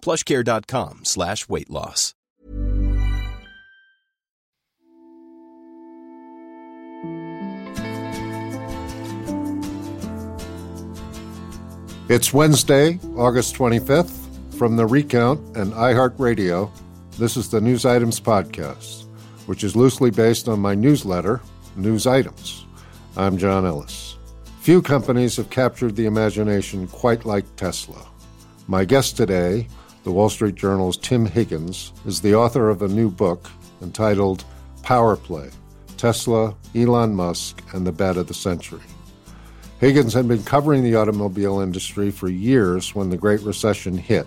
plushcare.com slash weight loss. It's Wednesday, August 25th. From the Recount and iHeartRadio, this is the News Items Podcast, which is loosely based on my newsletter, News Items. I'm John Ellis. Few companies have captured the imagination quite like Tesla. My guest today, the Wall Street Journal's Tim Higgins, is the author of a new book entitled Power Play Tesla, Elon Musk, and the Bet of the Century. Higgins had been covering the automobile industry for years when the Great Recession hit.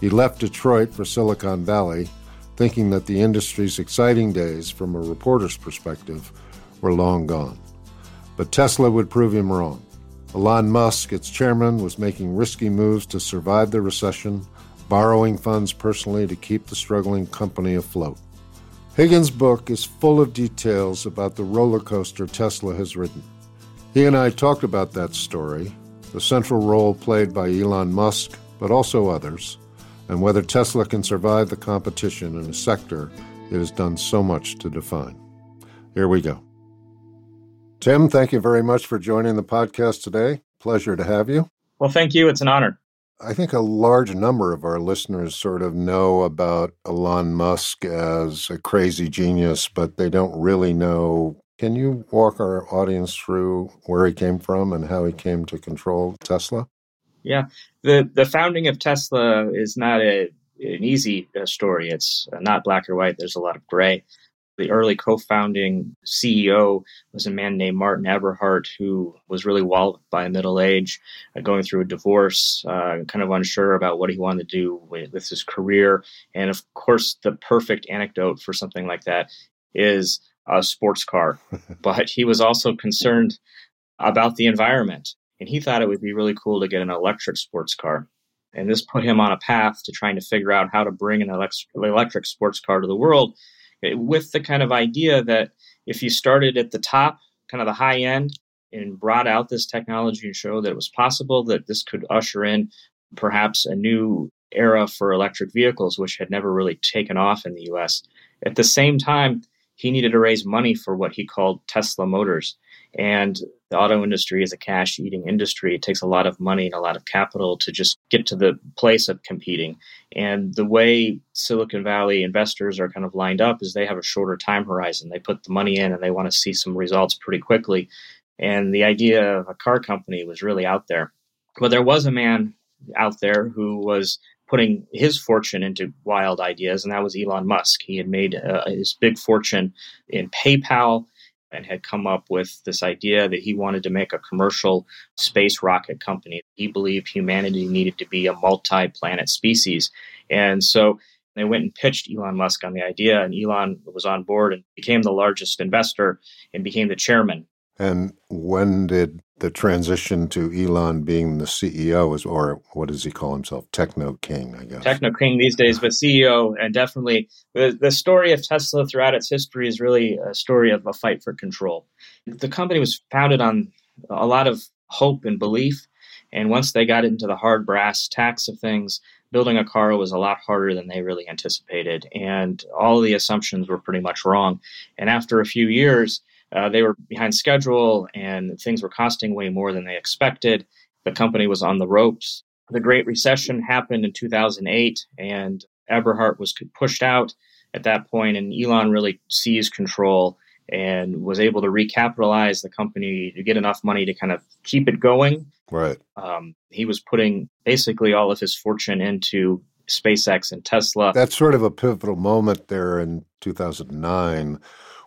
He left Detroit for Silicon Valley, thinking that the industry's exciting days, from a reporter's perspective, were long gone. But Tesla would prove him wrong. Elon Musk, its chairman, was making risky moves to survive the recession, borrowing funds personally to keep the struggling company afloat. Higgins' book is full of details about the roller coaster Tesla has ridden. He and I talked about that story, the central role played by Elon Musk, but also others, and whether Tesla can survive the competition in a sector it has done so much to define. Here we go. Tim, thank you very much for joining the podcast today. Pleasure to have you. Well, thank you. It's an honor. I think a large number of our listeners sort of know about Elon Musk as a crazy genius, but they don't really know can you walk our audience through where he came from and how he came to control Tesla? Yeah, the the founding of Tesla is not a an easy uh, story. It's uh, not black or white. There's a lot of gray. The early co-founding CEO was a man named Martin Eberhard, who was really walloped by middle age, uh, going through a divorce, uh, kind of unsure about what he wanted to do with, with his career. And of course, the perfect anecdote for something like that is a sports car, but he was also concerned about the environment. And he thought it would be really cool to get an electric sports car. And this put him on a path to trying to figure out how to bring an electric sports car to the world Eh, with the kind of idea that if you started at the top, kind of the high end, and brought out this technology and showed that it was possible that this could usher in perhaps a new era for electric vehicles, which had never really taken off in the US. At the same time, he needed to raise money for what he called Tesla Motors. And the auto industry is a cash eating industry. It takes a lot of money and a lot of capital to just get to the place of competing. And the way Silicon Valley investors are kind of lined up is they have a shorter time horizon. They put the money in and they want to see some results pretty quickly. And the idea of a car company was really out there. But there was a man out there who was putting his fortune into wild ideas, and that was Elon Musk. He had made uh, his big fortune in PayPal and had come up with this idea that he wanted to make a commercial space rocket company. He believed humanity needed to be a multi planet species. And so they went and pitched Elon Musk on the idea, and Elon was on board and became the largest investor and became the chairman. And when did the transition to Elon being the CEO is, or what does he call himself? Techno King, I guess. Techno King these days, but CEO, and definitely the, the story of Tesla throughout its history is really a story of a fight for control. The company was founded on a lot of hope and belief, and once they got into the hard brass tacks of things, building a car was a lot harder than they really anticipated, and all the assumptions were pretty much wrong. And after a few years, uh, they were behind schedule and things were costing way more than they expected. The company was on the ropes. The Great Recession happened in 2008, and Eberhard was pushed out at that point, and Elon really seized control and was able to recapitalize the company to get enough money to kind of keep it going. Right. Um, he was putting basically all of his fortune into SpaceX and Tesla. That's sort of a pivotal moment there in 2009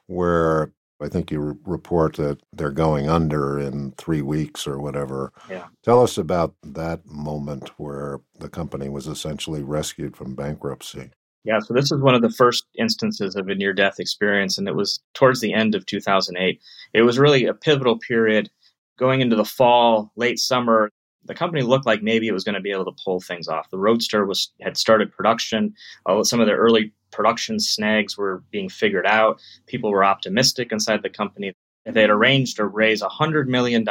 where I think you report that they're going under in three weeks or whatever. Yeah. Tell us about that moment where the company was essentially rescued from bankruptcy. Yeah, so this is one of the first instances of a near death experience, and it was towards the end of 2008. It was really a pivotal period going into the fall, late summer. The company looked like maybe it was going to be able to pull things off. The Roadster was had started production. Uh, some of the early production snags were being figured out. People were optimistic inside the company. They had arranged to raise $100 million,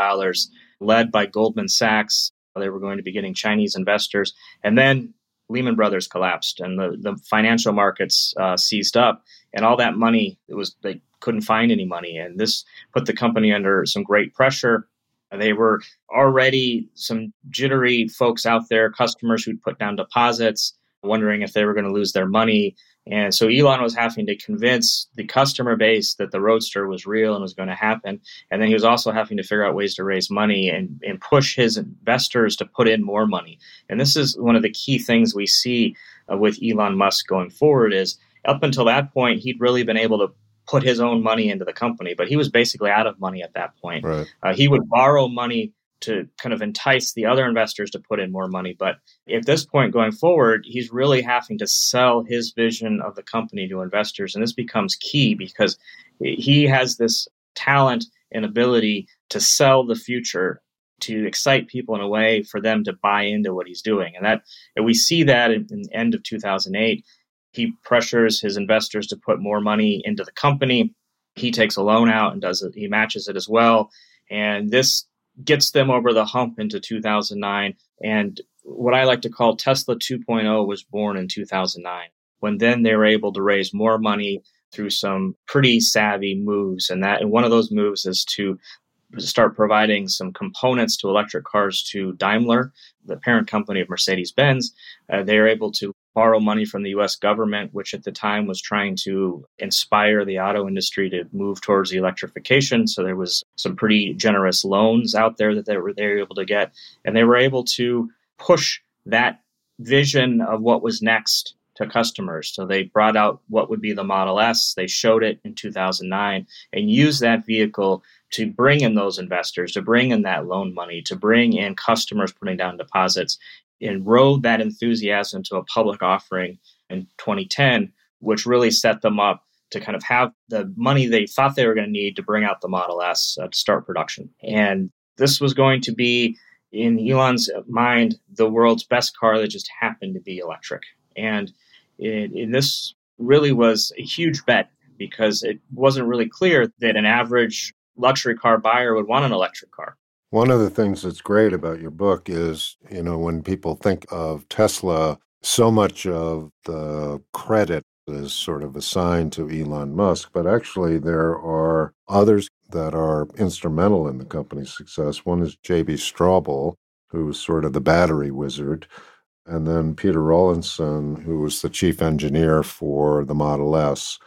led by Goldman Sachs. They were going to be getting Chinese investors. And then Lehman Brothers collapsed and the, the financial markets uh, seized up. And all that money, it was they couldn't find any money. And this put the company under some great pressure. They were already some jittery folks out there, customers who'd put down deposits, wondering if they were going to lose their money. And so Elon was having to convince the customer base that the Roadster was real and was going to happen. And then he was also having to figure out ways to raise money and, and push his investors to put in more money. And this is one of the key things we see uh, with Elon Musk going forward is up until that point, he'd really been able to put his own money into the company, but he was basically out of money at that point. Right. Uh, he would borrow money to kind of entice the other investors to put in more money. But at this point going forward, he's really having to sell his vision of the company to investors. And this becomes key because he has this talent and ability to sell the future to excite people in a way for them to buy into what he's doing. And that and we see that in, in the end of 2008. He pressures his investors to put more money into the company. He takes a loan out and does it. He matches it as well. And this gets them over the hump into 2009. And what I like to call Tesla 2.0 was born in 2009, when then they were able to raise more money through some pretty savvy moves. And that and one of those moves is to start providing some components to electric cars to Daimler, the parent company of Mercedes Benz. Uh, they are able to borrow money from the US government, which at the time was trying to inspire the auto industry to move towards electrification. So there was some pretty generous loans out there that they were, they were able to get. And they were able to push that vision of what was next to customers. So they brought out what would be the Model S. They showed it in 2009 and used that vehicle to bring in those investors, to bring in that loan money, to bring in customers putting down deposits and rode that enthusiasm to a public offering in 2010, which really set them up to kind of have the money they thought they were going to need to bring out the Model S uh, to start production. And this was going to be, in Elon's mind, the world's best car that just happened to be electric. And it, it, this really was a huge bet because it wasn't really clear that an average luxury car buyer would want an electric car. One of the things that's great about your book is, you know, when people think of Tesla, so much of the credit is sort of assigned to Elon Musk, but actually there are others that are instrumental in the company's success. One is J.B. Straubel, who's sort of the battery wizard, and then Peter Rawlinson, who was the chief engineer for the Model S.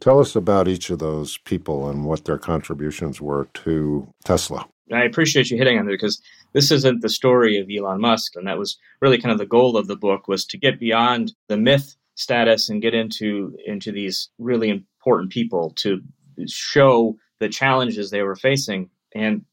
Tell us about each of those people and what their contributions were to Tesla. I appreciate you hitting on it because this isn't the story of Elon Musk, and that was really kind of the goal of the book was to get beyond the myth status and get into into these really important people to show the challenges they were facing. And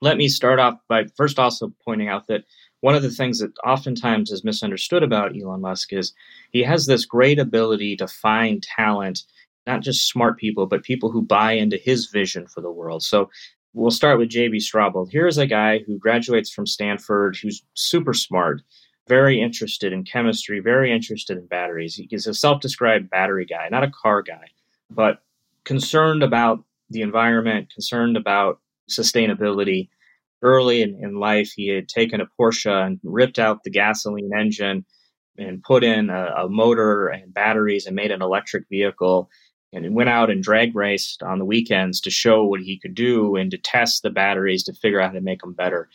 let me start off by first also pointing out that one of the things that oftentimes is misunderstood about Elon Musk is he has this great ability to find talent not just smart people, but people who buy into his vision for the world. So We'll start with JB Straubel. Here's a guy who graduates from Stanford who's super smart, very interested in chemistry, very interested in batteries. He's a self described battery guy, not a car guy, but concerned about the environment, concerned about sustainability. Early in, in life, he had taken a Porsche and ripped out the gasoline engine and put in a, a motor and batteries and made an electric vehicle and he went out and drag raced on the weekends to show what he could do and to test the batteries to figure out how to make them better.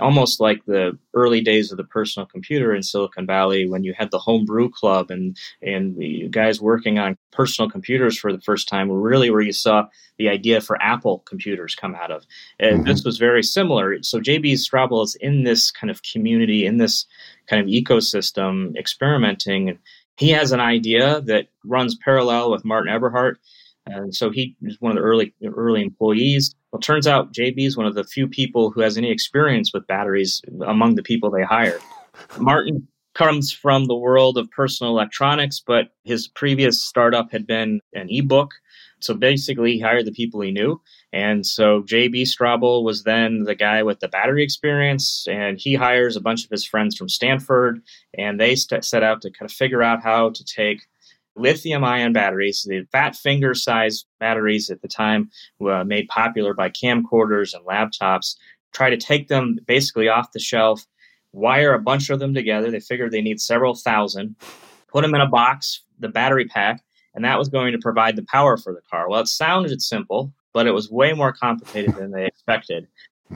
almost like the early days of the personal computer in Silicon Valley when you had the homebrew club and and the guys working on personal computers for the first time were really where you saw the idea for Apple computers come out of. And mm-hmm. this was very similar. So JB Straubel is in this kind of community, in this kind of ecosystem, experimenting. He has an idea that runs parallel with Martin Eberhard. And so he is one of the early early employees. Well, turns out JB is one of the few people who has any experience with batteries among the people they hire. Martin comes from the world of personal electronics, but his previous startup had been an ebook. So basically, he hired the people he knew. And so JB Straubel was then the guy with the battery experience, and he hires a bunch of his friends from Stanford, and they st- set out to kind of figure out how to take lithium ion batteries, the fat finger size batteries at the time were made popular by camcorders and laptops, try to take them basically off the shelf, wire a bunch of them together. They figured they need several thousand, put them in a box, the battery pack, and that was going to provide the power for the car. Well, it sounded simple, but it was way more complicated than they expected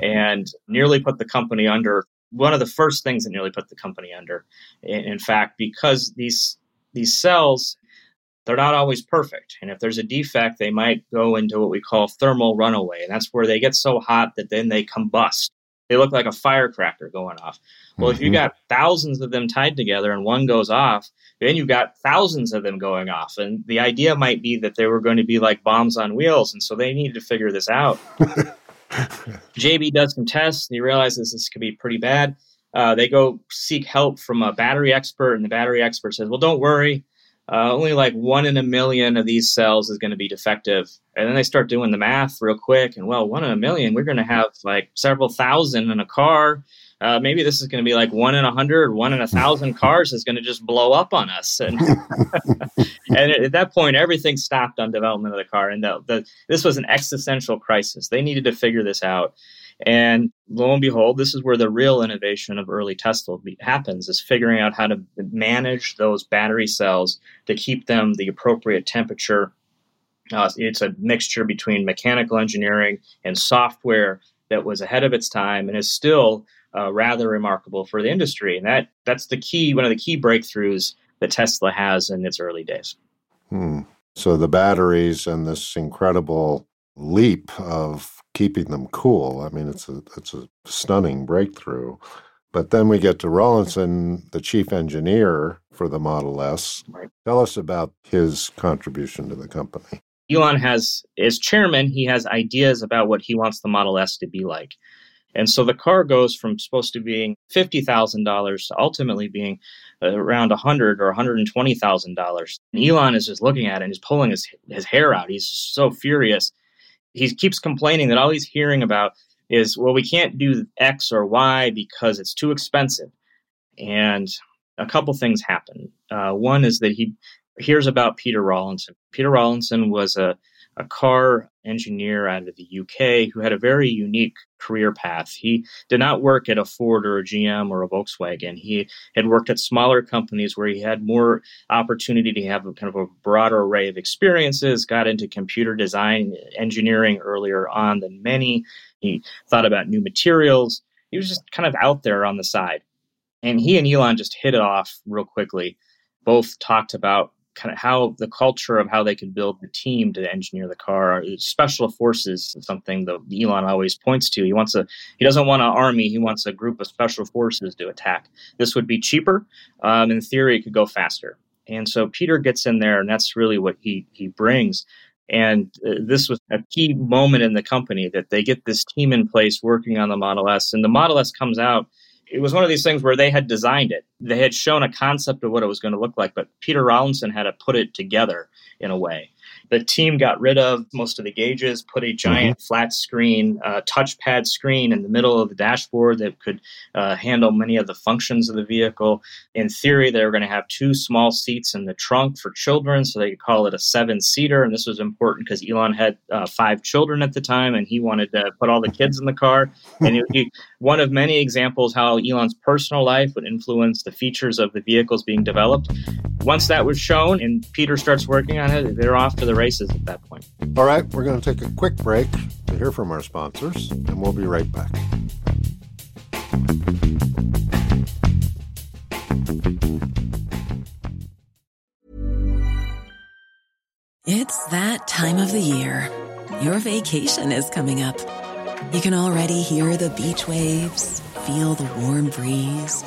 and nearly put the company under one of the first things that nearly put the company under in, fact because these these cells they're not always perfect. And if there's a defect, they might go into what we call thermal runaway. And that's where they get so hot that then they combust. They look like a firecracker going off. Well, mm-hmm. if you got thousands of them tied together and one goes off, then you've got thousands of them going off. And the idea might be that they were going to be like bombs on wheels. And so they needed to figure this out. JB does some tests and he realizes this could be pretty bad. Uh, they go seek help from a battery expert, and the battery expert says, Well, don't worry uh, only like one in a million of these cells is going to be defective. And then they start doing the math real quick. And well, one in a million, we're going to have like several thousand in a car. Uh, maybe this is going to be like one in a hundred, one in a thousand cars is going to just blow up on us. And, and at that point, everything stopped on development of the car. And the, the, this was an existential crisis. They needed to figure this out. And lo and behold, this is where the real innovation of early Tesla happens: is figuring out how to manage those battery cells to keep them the appropriate temperature. Uh, it's a mixture between mechanical engineering and software that was ahead of its time and is still uh, rather remarkable for the industry. And that that's the key, one of the key breakthroughs that Tesla has in its early days. Hmm. So the batteries and this incredible leap of keeping them cool. I mean, it's a it's a stunning breakthrough. But then we get to Rawlinson, the chief engineer for the Model S. Right. Tell us about his contribution to the company. Elon has, as chairman, he has ideas about what he wants the Model S to be like. And so the car goes from supposed to being $50,000 to ultimately being uh, around 100 or $120,000. Elon is just looking at it and he's pulling his, his hair out. He's so furious he keeps complaining that all he's hearing about is, well, we can't do X or Y because it's too expensive. And a couple things happen. Uh, one is that he hears about Peter Rawlinson. Peter Rawlinson was a a car engineer out of the UK who had a very unique career path. He did not work at a Ford or a GM or a Volkswagen. He had worked at smaller companies where he had more opportunity to have a kind of a broader array of experiences, got into computer design engineering earlier on than many. He thought about new materials. He was just kind of out there on the side. And he and Elon just hit it off real quickly. Both talked about kind of how the culture of how they could build the team to engineer the car. Special forces is something that Elon always points to. He wants a he doesn't want an army. He wants a group of special forces to attack. This would be cheaper. Um, in theory, it could go faster. And so Peter gets in there, and that's really what he he brings. And uh, this was a key moment in the company that they get this team in place working on the Model S, and the Model S comes out it was one of these things where they had designed it. They had shown a concept of what it was going to look like, but Peter Rawlinson had to put it together in a way. The team got rid of most of the gauges, put a giant mm-hmm. flat screen, uh, touchpad screen in the middle of the dashboard that could uh, handle many of the functions of the vehicle. In theory, they were going to have two small seats in the trunk for children, so they could call it a seven seater. And this was important because Elon had uh, five children at the time, and he wanted to put all the kids in the car. And it would be one of many examples how Elon's personal life would influence the features of the vehicles being developed. Once that was shown and Peter starts working on it, they're off to the races at that point. All right, we're going to take a quick break to hear from our sponsors, and we'll be right back. It's that time of the year. Your vacation is coming up. You can already hear the beach waves, feel the warm breeze,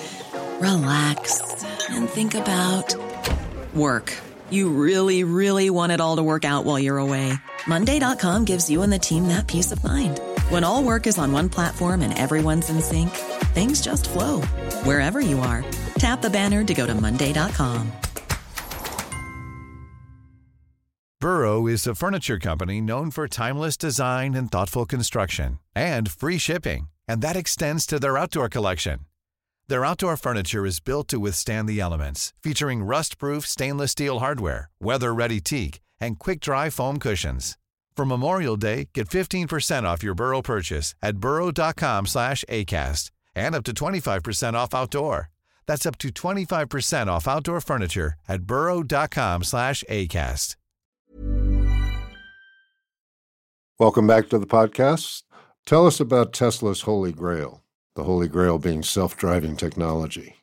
relax, and think about work. You really, really want it all to work out while you're away. Monday.com gives you and the team that peace of mind. When all work is on one platform and everyone's in sync, things just flow wherever you are. Tap the banner to go to Monday.com. Burrow is a furniture company known for timeless design and thoughtful construction and free shipping, and that extends to their outdoor collection. Their outdoor furniture is built to withstand the elements, featuring rust-proof stainless steel hardware, weather-ready teak, and quick-dry foam cushions. For Memorial Day, get 15% off your Burrow purchase at burrow.com slash ACAST and up to 25% off outdoor. That's up to 25% off outdoor furniture at burrow.com slash ACAST. Welcome back to the podcast. Tell us about Tesla's Holy Grail, the Holy Grail being self driving technology.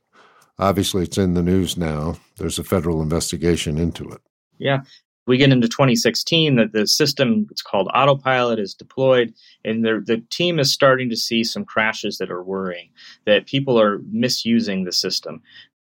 Obviously, it's in the news now. There's a federal investigation into it. Yeah. We get into 2016 that the system, it's called autopilot, is deployed, and the, the team is starting to see some crashes that are worrying, that people are misusing the system.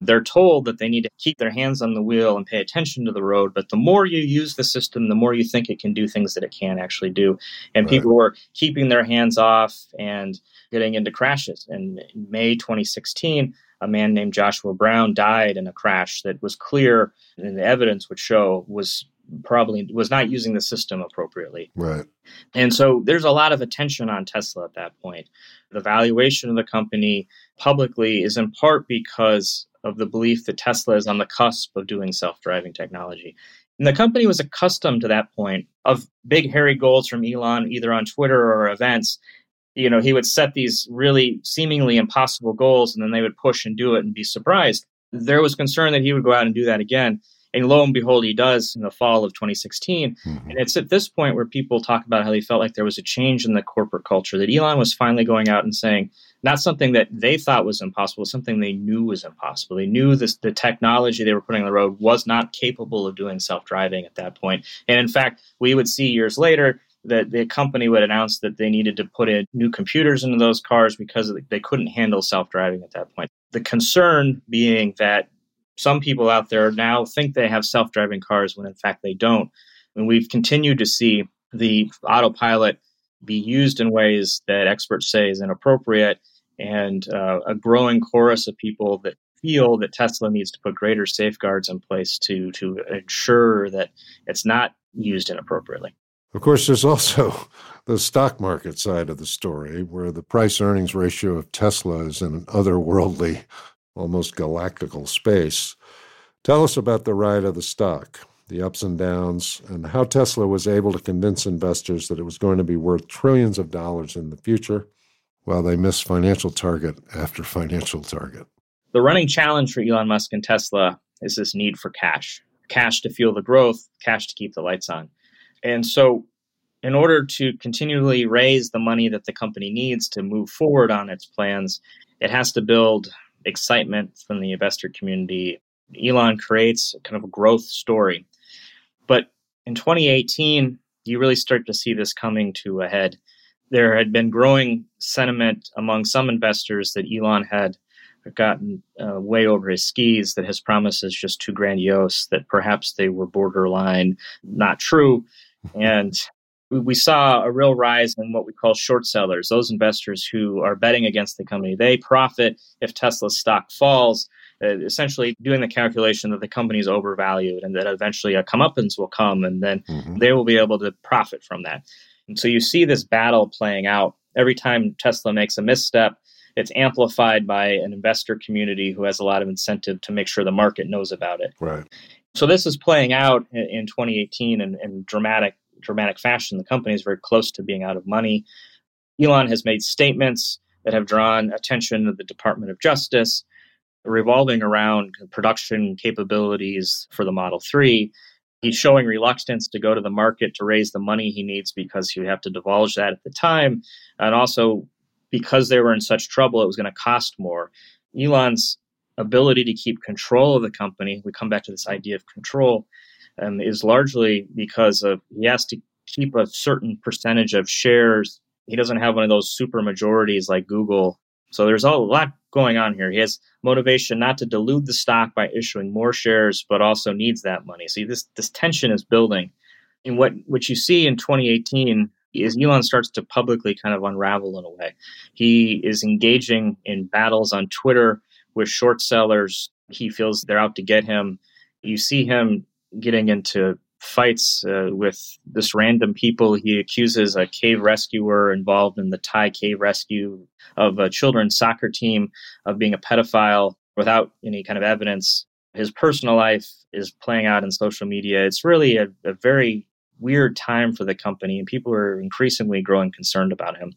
They're told that they need to keep their hands on the wheel and pay attention to the road, but the more you use the system, the more you think it can do things that it can't actually do. And Right. people were keeping their hands off and getting into crashes. And in May 2016, a man named Joshua Brown died in a crash that was clear, and the evidence would show was probably was not using the system appropriately. Right. And so there's a lot of attention on Tesla at that point. The valuation of the company publicly is in part because of the belief that Tesla is on the cusp of doing self driving technology. And the company was accustomed to that point of big, hairy goals from Elon, either on Twitter or events. You know, he would set these really seemingly impossible goals and then they would push and do it and be surprised. There was concern that he would go out and do that again. And lo and behold, he does in the fall of 2016. Mhm. And it's at this point where people talk about how they felt like there was a change in the corporate culture, that Elon was finally going out and saying, not something that they thought was impossible, something they knew was impossible. They knew this, the technology they were putting on the road was not capable of doing self driving at that point. And in fact, we would see years later that the company would announce that they needed to put in new computers into those cars because they couldn't handle self driving at that point. The concern being that some people out there now think they have self driving cars when in fact they don't. And we've continued to see the autopilot be used in ways that experts say is inappropriate, and uh, a growing chorus of people that feel that Tesla needs to put greater safeguards in place to to ensure that it's not used inappropriately. Of course, there's also the stock market side of the story where the price earnings ratio of Tesla is in an otherworldly, almost galactical space. Tell us about the ride of the stock, the ups and downs, and how Tesla was able to convince investors that it was going to be worth trillions of dollars in the future while they missed financial target after financial target. The running challenge for Elon Musk and Tesla is this need for cash cash to fuel the growth, cash to keep the lights on. And so, in order to continually raise the money that the company needs to move forward on its plans, it has to build excitement from the investor community. Elon creates kind of a growth story. But in 2018, you really start to see this coming to a head. There had been growing sentiment among some investors that Elon had gotten uh, way over his skis, that his promises just too grandiose, that perhaps they were borderline not true. And we- we saw a real rise in what we call short sellers, those investors who are betting against the company. They profit if Tesla's stock falls, uh, essentially doing the calculation that the company is overvalued and that eventually a comeuppance will come and then Mhm. they will be able to profit from that. And so you see this battle playing out. Every time Tesla makes a misstep, it's amplified by an investor community who has a lot of incentive to make sure the market knows about it. Right. So this is playing out in, in 2018 in, in dramatic dramatic fashion. The company is very close to being out of money. Elon has made statements that have drawn attention to the Department of Justice, revolving around production capabilities for the Model 3. He's showing reluctance to go to the market to raise the money he needs because he would have to divulge that at the time, and also because they were in such trouble, it was going to cost more. Elon's ability to keep control of the company, we come back to this idea of control, um, is largely because of he has to keep a certain percentage of shares. He doesn't have one of those super majorities like Google. So there's a lot going on here. He has motivation not to dilute the stock by issuing more shares, but also needs that money. See, this this tension is building. And what what you see in 2018 is Elon starts to publicly kind of unravel in a way. He is engaging in battles on Twitter with short sellers. He feels they're out to get him. You see him getting into fights uh, with this random people. He accuses a cave rescuer involved in the Thai cave rescue of a children's soccer team of being a pedophile without any kind of evidence. His personal life is playing out in social media. It's really a, a very weird time for the company, and people are increasingly growing concerned about him.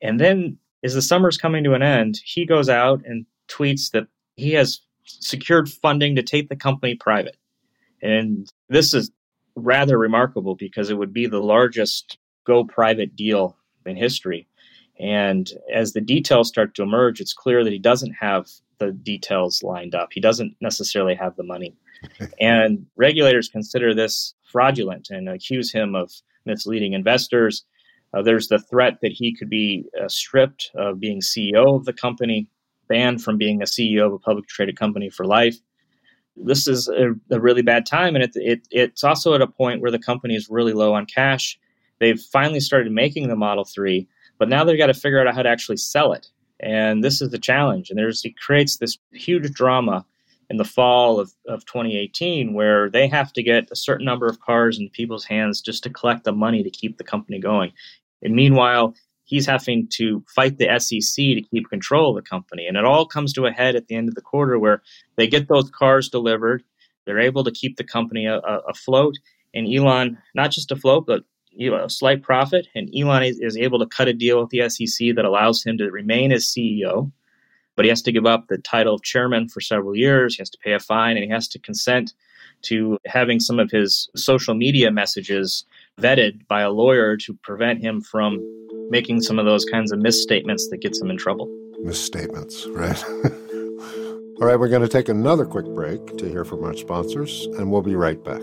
And then, as the summer's coming to an end, he goes out and tweets that he has secured funding to take the company private. And this is rather remarkable because it would be the largest go private deal in history. And as the details start to emerge, it's clear that he doesn't have the details lined up. He doesn't necessarily have the money. and regulators consider this fraudulent and accuse him of misleading investors. Uh, there's the threat that he could be uh, stripped of being CEO of the company, banned from being a CEO of a public traded company for life. This is a, a really bad time, and it, it, it's also at a point where the company is really low on cash. They've finally started making the Model 3, but now they've got to figure out how to actually sell it. And this is the challenge. And there's it creates this huge drama in the fall of, of 2018 where they have to get a certain number of cars in people's hands just to collect the money to keep the company going. And meanwhile, he's having to fight the SEC to keep control of the company. And it all comes to a head at the end of the quarter where they get those cars delivered. They're able to keep the company a, a, afloat. And Elon, not just afloat, but you know, a slight profit. And Elon is, is able to cut a deal with the SEC that allows him to remain as CEO but he has to give up the title of chairman for several years. He has to pay a fine and he has to consent to having some of his social media messages vetted by a lawyer to prevent him from making some of those kinds of misstatements that gets him in trouble. Misstatements, right? All right, we're going to take another quick break to hear from our sponsors, and we'll be right back.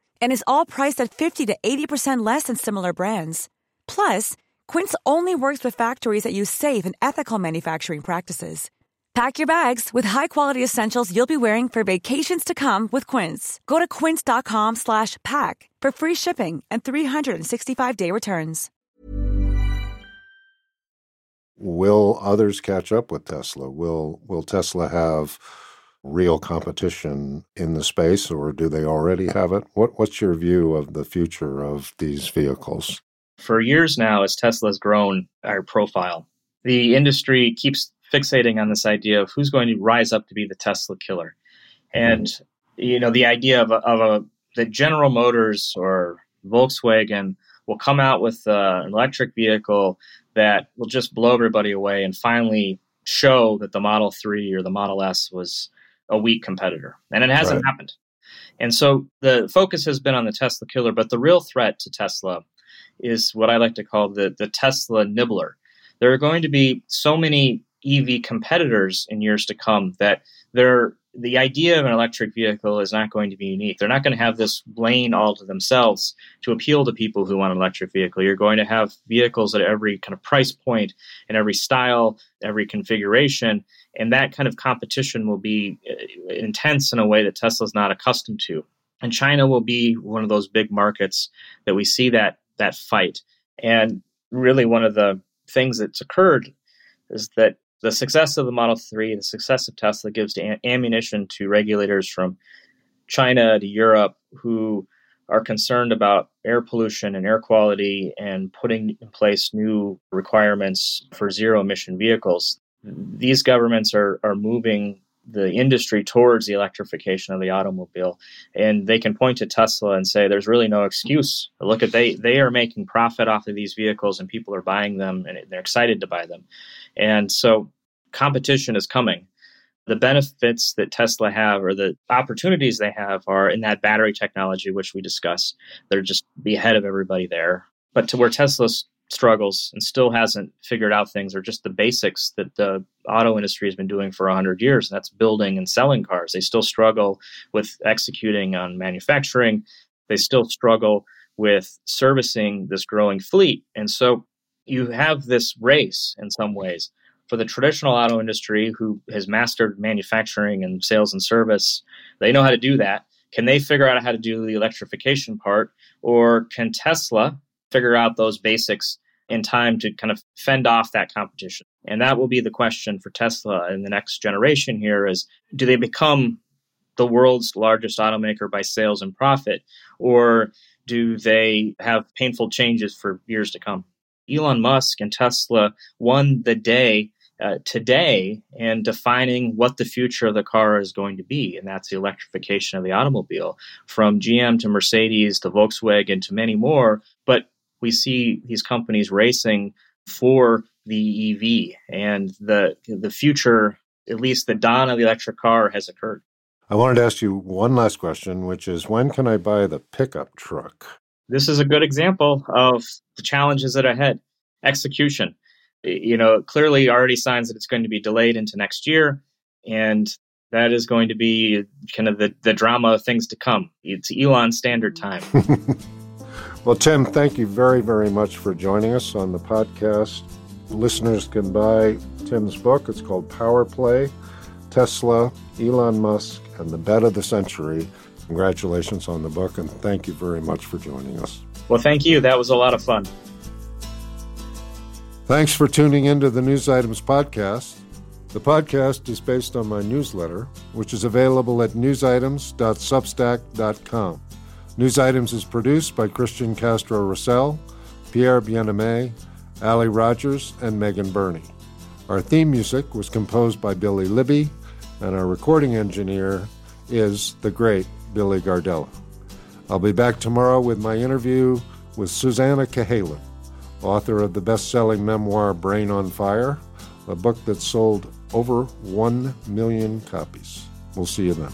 and is all priced at 50 to 80% less than similar brands. Plus, Quince only works with factories that use safe and ethical manufacturing practices. Pack your bags with high-quality essentials you'll be wearing for vacations to come with Quince. Go to quince.com/pack for free shipping and 365-day returns. Will others catch up with Tesla? Will will Tesla have real competition in the space, or do they already have it? What, what's your view of the future of these vehicles? For years now, as Tesla's grown our profile, the industry keeps fixating on this idea of who's going to rise up to be the Tesla killer. And, mm-hmm. you know, the idea of a, of a that General Motors or Volkswagen will come out with uh, an electric vehicle that will just blow everybody away and finally show that the Model 3 or the Model S was a weak competitor. And it hasn't right. happened. And so the focus has been on the Tesla killer, but the real threat to Tesla is what I like to call the, the Tesla nibbler. There are going to be so many EV competitors in years to come that they're the idea of an electric vehicle is not going to be unique. They're not going to have this lane all to themselves to appeal to people who want an electric vehicle. You're going to have vehicles at every kind of price point and every style, every configuration, and that kind of competition will be uh, intense in a way that Tesla's not accustomed to. And China will be one of those big markets that we see that that fight. And really, one of the things that's occurred is that the success of the Model 3, the success of Tesla gives ammunition to regulators from China to Europe who are concerned about air pollution and air quality and putting in place new requirements for zero emission vehicles, these governments are, are moving the industry towards the electrification of the automobile and they can point to Tesla and say there's really no excuse look at they they are making profit off of these vehicles and people are buying them and they're excited to buy them and so competition is coming the benefits that Tesla have or the opportunities they have are in that battery technology, which we discuss. They're just be ahead of everybody there. But to where Tesla struggles and still hasn't figured out things or just the basics that the auto industry has been doing for 100 years, and that's building and selling cars. They still struggle with executing on manufacturing. They still struggle with servicing this growing fleet. And so you have this race in some ways for the traditional auto industry who has mastered manufacturing and sales and service, they know how to do that. Can they figure out how to do the electrification part? Or can Tesla figure out those basics in time to kind of fend off that competition? And that will be the question for Tesla in the next generation here is do they become the world's largest automaker by sales and profit? Or do they have painful changes for years to come? Elon Musk and Tesla won the day uh, today and defining what the future of the car is going to be. And that's the electrification of the automobile from GM to Mercedes to Volkswagen to many more. But we see these companies racing for the EV and the, the future, at least the dawn of the electric car has occurred. I wanted to ask you one last question, which is when can I buy the pickup truck? This is a good example of the challenges that are ahead. Execution you know, clearly already signs that it's going to be delayed into next year. And that is going to be kind of the, the drama of things to come. It's Elon standard time. well, Tim, thank you very, very much for joining us on the podcast. Listeners can buy Tim's book. It's called Power Play Tesla, Elon Musk, and the Bet of the Century. Congratulations on the book, and thank you very much for joining us. Well, thank you. That was a lot of fun. Thanks for tuning into the News Items Podcast. The podcast is based on my newsletter, which is available at newsitems.substack.com. News Items is produced by Christian Castro Russell, Pierre Bienaimé, Ali Rogers, and Megan Burney. Our theme music was composed by Billy Libby, and our recording engineer is the great Billy Gardella. I'll be back tomorrow with my interview with Susannah Cahalan author of the best selling memoir Brain on Fire, a book that sold over 1 million copies. We'll see you then.